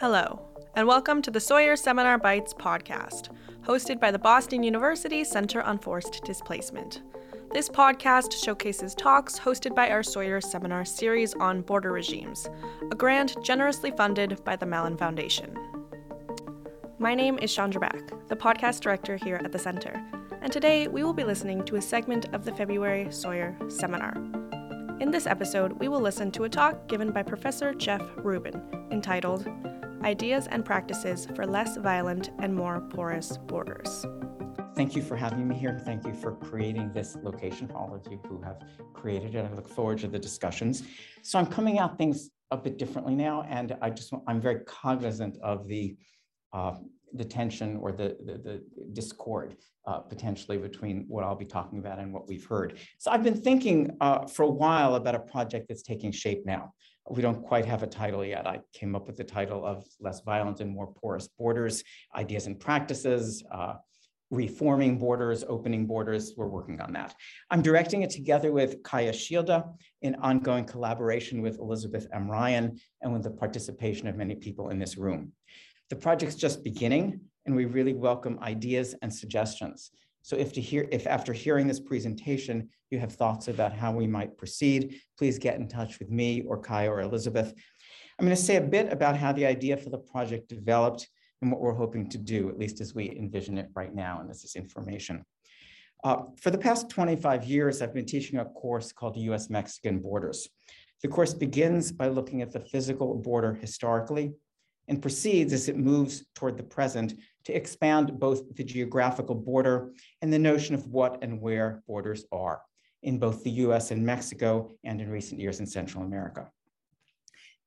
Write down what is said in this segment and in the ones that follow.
Hello, and welcome to the Sawyer Seminar Bites podcast, hosted by the Boston University Center on Forced Displacement. This podcast showcases talks hosted by our Sawyer Seminar series on border regimes, a grant generously funded by the Mellon Foundation. My name is Chandra Beck, the podcast director here at the Center, and today we will be listening to a segment of the February Sawyer Seminar. In this episode, we will listen to a talk given by Professor Jeff Rubin entitled Ideas and Practices for Less Violent and More Porous Borders. Thank you for having me here. Thank you for creating this location for all of you who have created it. I look forward to the discussions. So I'm coming at things a bit differently now, and I just I'm very cognizant of the uh, the tension or the, the, the discord uh, potentially between what I'll be talking about and what we've heard. So I've been thinking uh, for a while about a project that's taking shape now we don't quite have a title yet. I came up with the title of Less Violent and More Porous Borders, Ideas and Practices, uh, Reforming Borders, Opening Borders. We're working on that. I'm directing it together with Kaija Schilde in ongoing collaboration with Elizabeth M. Ryan and with the participation of many people in this room. The project's just beginning, and we really welcome ideas and suggestions. So if, to hear, if after hearing this presentation, you have thoughts about how we might proceed, please get in touch with me or Kai or Elizabeth. I'm going to say a bit about how the idea for the project developed and what we're hoping to do, at least as we envision it right now, and this is information. Uh, for the past 25 years, I've been teaching a course called US-Mexican Borders. The course begins by looking at the physical border historically and proceeds as it moves toward the present to expand both the geographical border and the notion of what and where borders are in both the US and Mexico and in recent years in Central America.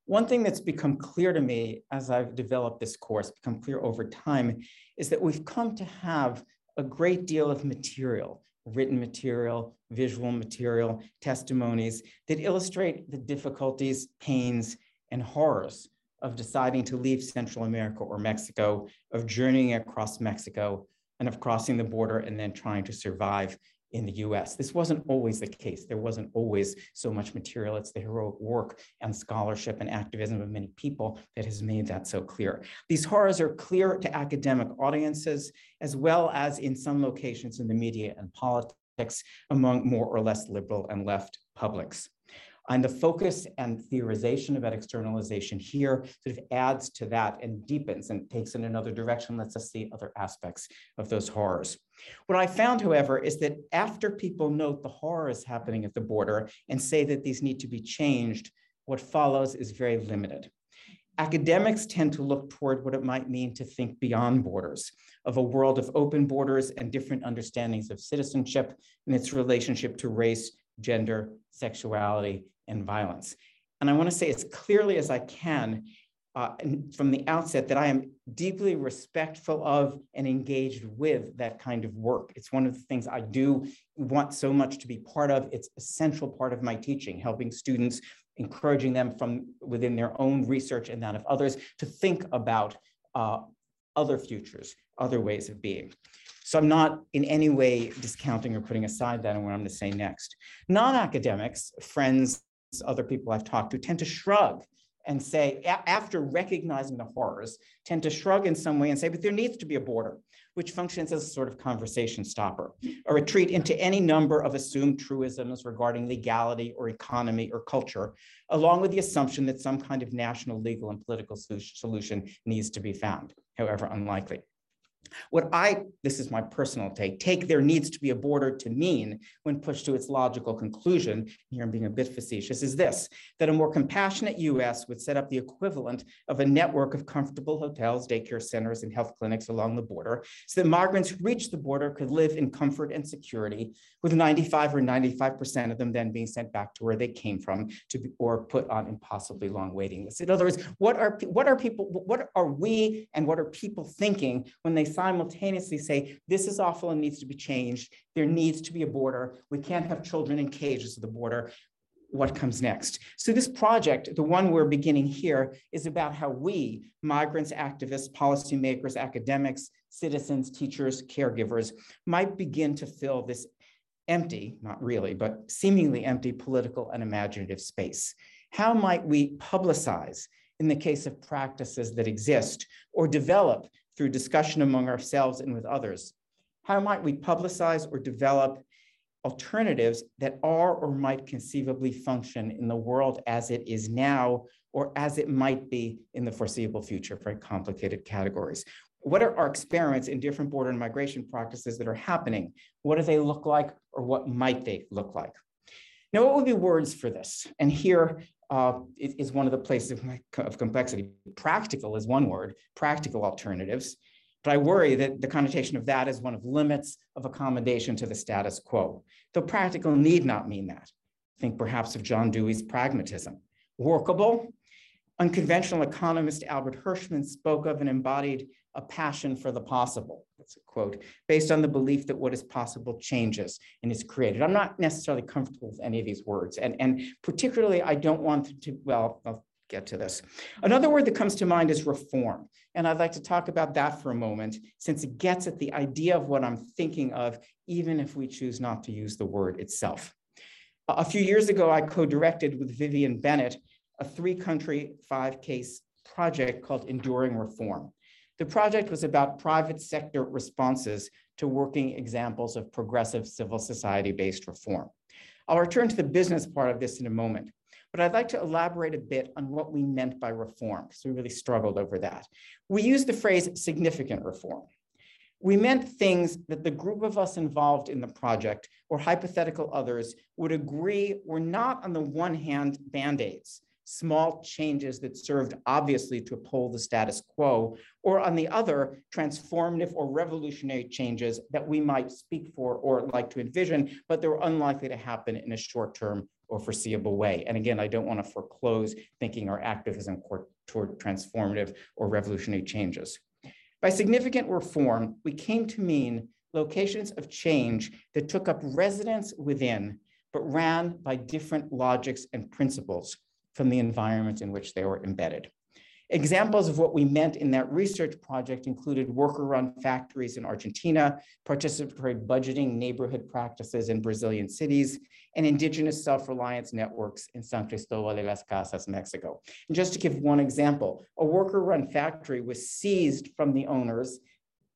One thing that's become clear to me as I've developed this course, become clear over time, is that we've come to have a great deal of material, written material, visual material, testimonies that illustrate the difficulties, pains, and horrors of deciding to leave Central America or Mexico, of journeying across Mexico, and of crossing the border and then trying to survive in the US. This wasn't always the case. There wasn't always so much material. It's the heroic work and scholarship and activism of many people that has made that so clear. These horrors are clear to academic audiences, as well as in some locations in the media and politics among more or less liberal and left publics. And the focus and theorization about externalization here sort of adds to that and deepens and takes in another direction, lets us see other aspects of those horrors. What I found, however, is that after people note the horrors happening at the border and say that these need to be changed, what follows is very limited. Academics tend to look toward what it might mean to think beyond borders, of a world of open borders and different understandings of citizenship and its relationship to race, gender, sexuality, and violence. And I want to say as clearly as I can uh, from the outset that I am deeply respectful of and engaged with that kind of work. It's one of the things I do want so much to be part of. It's a central part of my teaching, helping students, encouraging them from within their own research and that of others to think about uh, other futures, other ways of being. So I'm not in any way discounting or putting aside that and what I'm going to say next. Non-academics, friends, other people I've talked to tend to shrug and say, after recognizing the horrors, tend to shrug in some way and say, but there needs to be a border, which functions as a sort of conversation stopper, a retreat into any number of assumed truisms regarding legality or economy or culture, along with the assumption that some kind of national legal and political solution needs to be found, however unlikely. What I, this is my personal take, take there needs to be a border to mean when pushed to its logical conclusion, here I'm being a bit facetious, is this, that a more compassionate US would set up the equivalent of a network of comfortable hotels, daycare centers, and health clinics along the border, so that migrants who reach the border could live in comfort and security, with 95 or 95% of them then being sent back to where they came from to be, or put on impossibly long waiting lists. In other words, what are, what are people, what are we and what are people thinking when they simultaneously say, this is awful and needs to be changed. There needs to be a border. We can't have children in cages at the border. What comes next? So this project, the one we're beginning here, is about how we, migrants, activists, policymakers, academics, citizens, teachers, caregivers, might begin to fill this empty, not really, but seemingly empty political and imaginative space. How might we publicize in the case of practices that exist or develop through discussion among ourselves and with others? How might we publicize or develop alternatives that are or might conceivably function in the world as it is now or as it might be in the foreseeable future, very complicated categories. What are our experiments in different border and migration practices that are happening? What do they look like or what might they look like? Now, what would be words for this? And here uh, is one of the places of complexity. Practical is one word, practical alternatives. But I worry that the connotation of that is one of limits of accommodation to the status quo, though practical need not mean that. Think perhaps of John Dewey's pragmatism. Workable, unconventional economist Albert Hirschman spoke of and embodied a passion for the possible. That's a quote, based on the belief that what is possible changes and is created. I'm not necessarily comfortable with any of these words. And, and particularly, I don't want to, well, I'll get to this. Another word that comes to mind is reform. And I'd like to talk about that for a moment, since it gets at the idea of what I'm thinking of, even if we choose not to use the word itself. A few years ago, I co-directed with Vivienne Bennett a three-country, five-case project called Enduring Reform. The project was about private sector responses to working examples of progressive civil society-based reform. I'll return to the business part of this in a moment, but I'd like to elaborate a bit on what we meant by reform, because we really struggled over that. We used the phrase significant reform. We meant things that the group of us involved in the project or hypothetical others would agree were not on the one hand band-aids, small changes that served obviously to uphold the status quo, or on the other, transformative or revolutionary changes that we might speak for or like to envision, but they're unlikely to happen in a short term or foreseeable way. And again, I don't want to foreclose thinking our activism toward transformative or revolutionary changes. By significant reform, we came to mean locations of change that took up residence within, but ran by different logics and principles from the environment in which they were embedded. Examples of what we meant in that research project included worker-run factories in Argentina, participatory budgeting neighborhood practices in Brazilian cities, and indigenous self-reliance networks in San Cristobal de las Casas, Mexico. And just to give one example, a worker-run factory was seized from the owners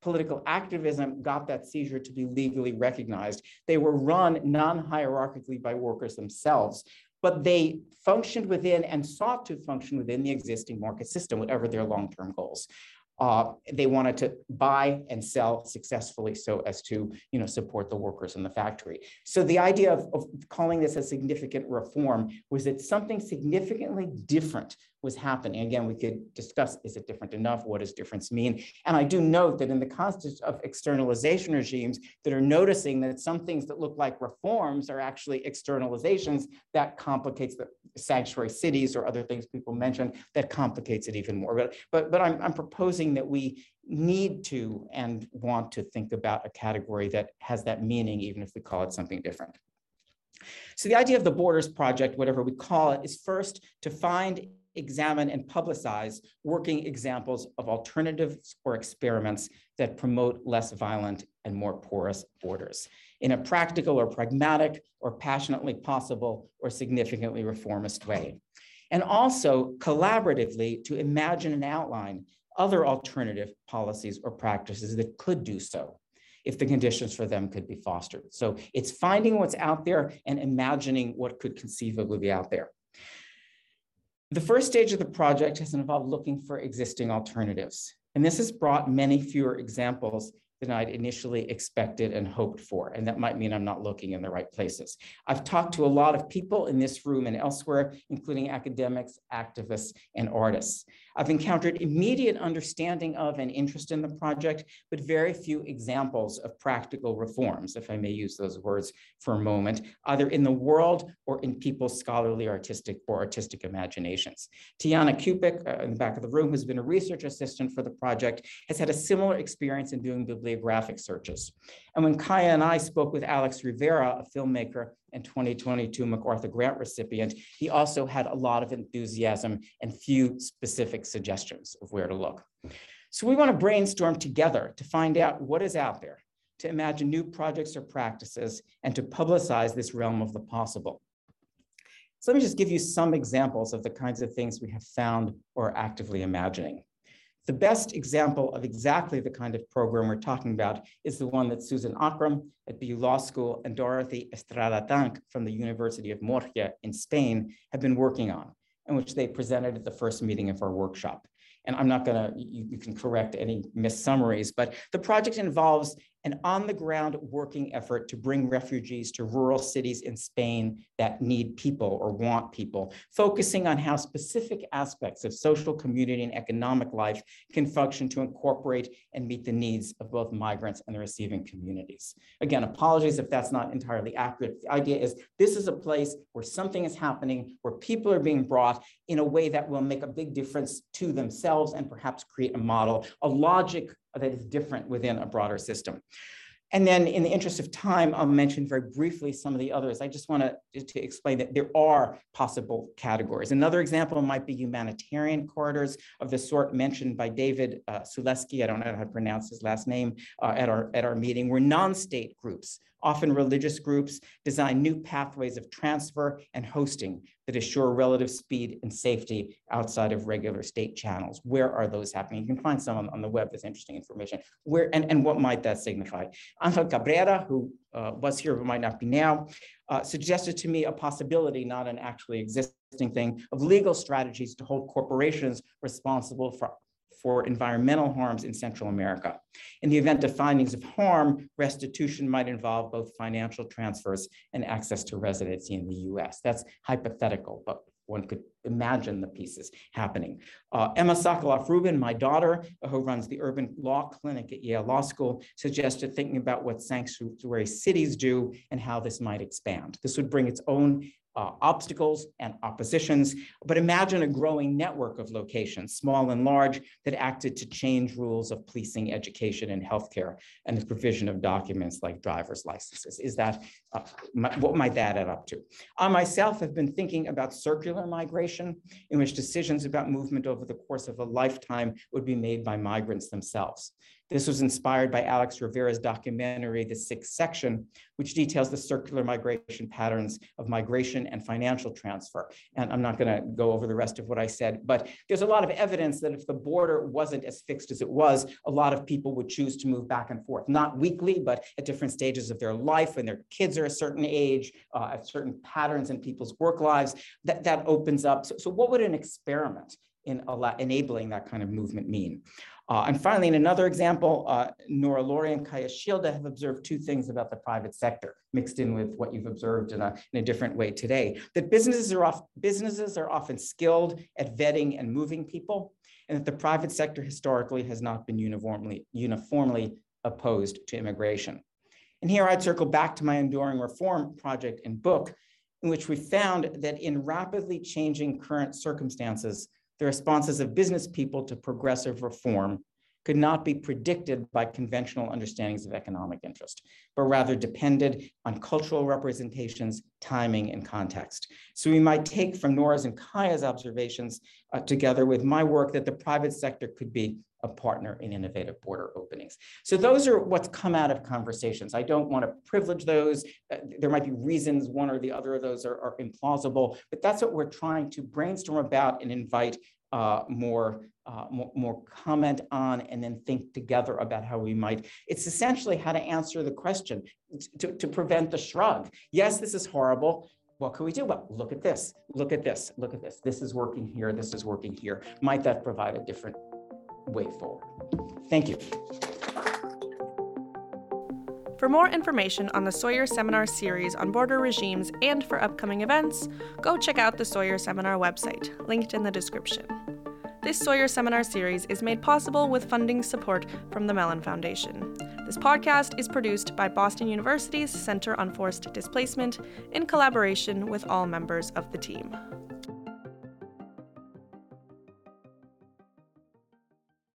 political activism got that seizure to be legally recognized. They were run non-hierarchically by workers themselves, but they functioned within and sought to function within the existing market system, whatever their long-term goals. Uh, they wanted to buy and sell successfully so as to you know, support the workers in the factory. So the idea of, of calling this a significant reform was that something significantly different was happening. Again, we could discuss, is it different enough? What does difference mean? And I do note that in the context of externalization regimes that are noticing that some things that look like reforms are actually externalizations, that complicates the sanctuary cities or other things people mentioned, that complicates it even more. But, but, but I'm, I'm proposing that we need to and want to think about a category that has that meaning, even if we call it something different. So the idea of the Borders Project, whatever we call it, is first to find examine and publicize working examples of alternatives or experiments that promote less violent and more porous borders in a practical or pragmatic or passionately possible or significantly reformist way. And also collaboratively to imagine and outline other alternative policies or practices that could do so if the conditions for them could be fostered. So it's finding what's out there and imagining what could conceivably be out there. The first stage of the project has involved looking for existing alternatives. And this has brought many fewer examples than I'd initially expected and hoped for. And that might mean I'm not looking in the right places. I've talked to a lot of people in this room and elsewhere, including academics, activists, and artists. I've encountered immediate understanding of and interest in the project, but very few examples of practical reforms, if I may use those words for a moment, either in the world or in people's scholarly artistic or artistic imaginations. Tiana Kupik, uh, in the back of the room, who's been a research assistant for the project, has had a similar experience in doing bibliographic searches. And when Kaija and I spoke with Alex Rivera, a filmmaker and 2022 MacArthur Grant recipient, he also had a lot of enthusiasm and few specific suggestions of where to look. So we want to brainstorm together to find out what is out there, to imagine new projects or practices, and to publicize this realm of the possible. So let me just give you some examples of the kinds of things we have found or are actively imagining. The best example of exactly the kind of program we're talking about is the one that Susan Akram at BU Law School and Dorothy Estrada Tanck from the University of Murcia in Spain have been working on, and which they presented at the first meeting of our workshop. And I'm not gonna, you, you can correct any missummaries, but the project involves an on the ground working effort to bring refugees to rural cities in Spain that need people or want people, focusing on how specific aspects of social community and economic life can function to incorporate and meet the needs of both migrants and the receiving communities. Again, apologies if that's not entirely accurate. The idea is this is a place where something is happening, where people are being brought in a way that will make a big difference to themselves and perhaps create a model, a logic that is different within a broader system. And then in the interest of time, I'll mention very briefly some of the others. I just want to, to explain that there are possible categories. Another example might be humanitarian corridors of the sort mentioned by David uh, Suleski, I don't know how to pronounce his last name, uh, at, our, at our meeting, where non-state groups often religious groups, design new pathways of transfer and hosting that assure relative speed and safety outside of regular state channels. Where are those happening? You can find some on, on the web, there's interesting information. Where and, and what might that signify? Angel Cabrera, who uh, was here but might not be now, uh, suggested to me a possibility, not an actually existing thing, of legal strategies to hold corporations responsible for for environmental harms in Central America. In the event of findings of harm, restitution might involve both financial transfers and access to residency in the US. That's hypothetical, but one could imagine the pieces happening. Uh, Emma Sokoloff Rubin, my daughter, who runs the Urban Law Clinic at Yale Law School, suggested thinking about what sanctuary cities do and how this might expand. This would bring its own uh, obstacles and oppositions, but imagine a growing network of locations, small and large, that acted to change rules of policing, education, and healthcare, and the provision of documents like driver's licenses. Is that, uh, what might that add up to? I myself have been thinking about circular migration, in which decisions about movement over the course of a lifetime would be made by migrants themselves. This was inspired by Alex Rivera's documentary, The Sixth Section, which details the circular migration patterns of migration and financial transfer. And I'm not going to go over the rest of what I said, but there's a lot of evidence that if the border wasn't as fixed as it was, a lot of people would choose to move back and forth, not weekly, but at different stages of their life when their kids are a certain age, uh, at certain patterns in people's work lives, that, that opens up. So, so what would an experiment in enabling that kind of movement mean? Uh, and finally, in another example, uh, Nora Laurie and Kaija Schilde have observed two things about the private sector mixed in with what you've observed in a, in a different way today. That businesses are, off, businesses are often skilled at vetting and moving people, and that the private sector historically has not been uniformly, uniformly opposed to immigration. And here I'd circle back to my enduring reform project and book, in which we found that in rapidly changing current circumstances, the responses of business people to progressive reform could not be predicted by conventional understandings of economic interest, but rather depended on cultural representations, timing, and context. So we might take from Nora's and Kaija's observations uh, together with my work that the private sector could be a partner in innovative border openings. So those are what's come out of conversations. I don't want to privilege those. Uh, there might be reasons one or the other of those are, are implausible, but that's what we're trying to brainstorm about and invite uh, more, uh, more, more, comment on and then think together about how we might. It's essentially how to answer the question to, to prevent the shrug. Yes, this is horrible. What can we do? Well, look at this, look at this, look at this. This is working here, this is working here. Might that provide a different way forward? Thank you. For more information on the Sawyer Seminar series on border regimes and for upcoming events, go check out the Sawyer Seminar website, linked in the description. This Sawyer Seminar series is made possible with funding support from the Mellon Foundation. This podcast is produced by Boston University's Center on Forced Displacement in collaboration with all members of the team.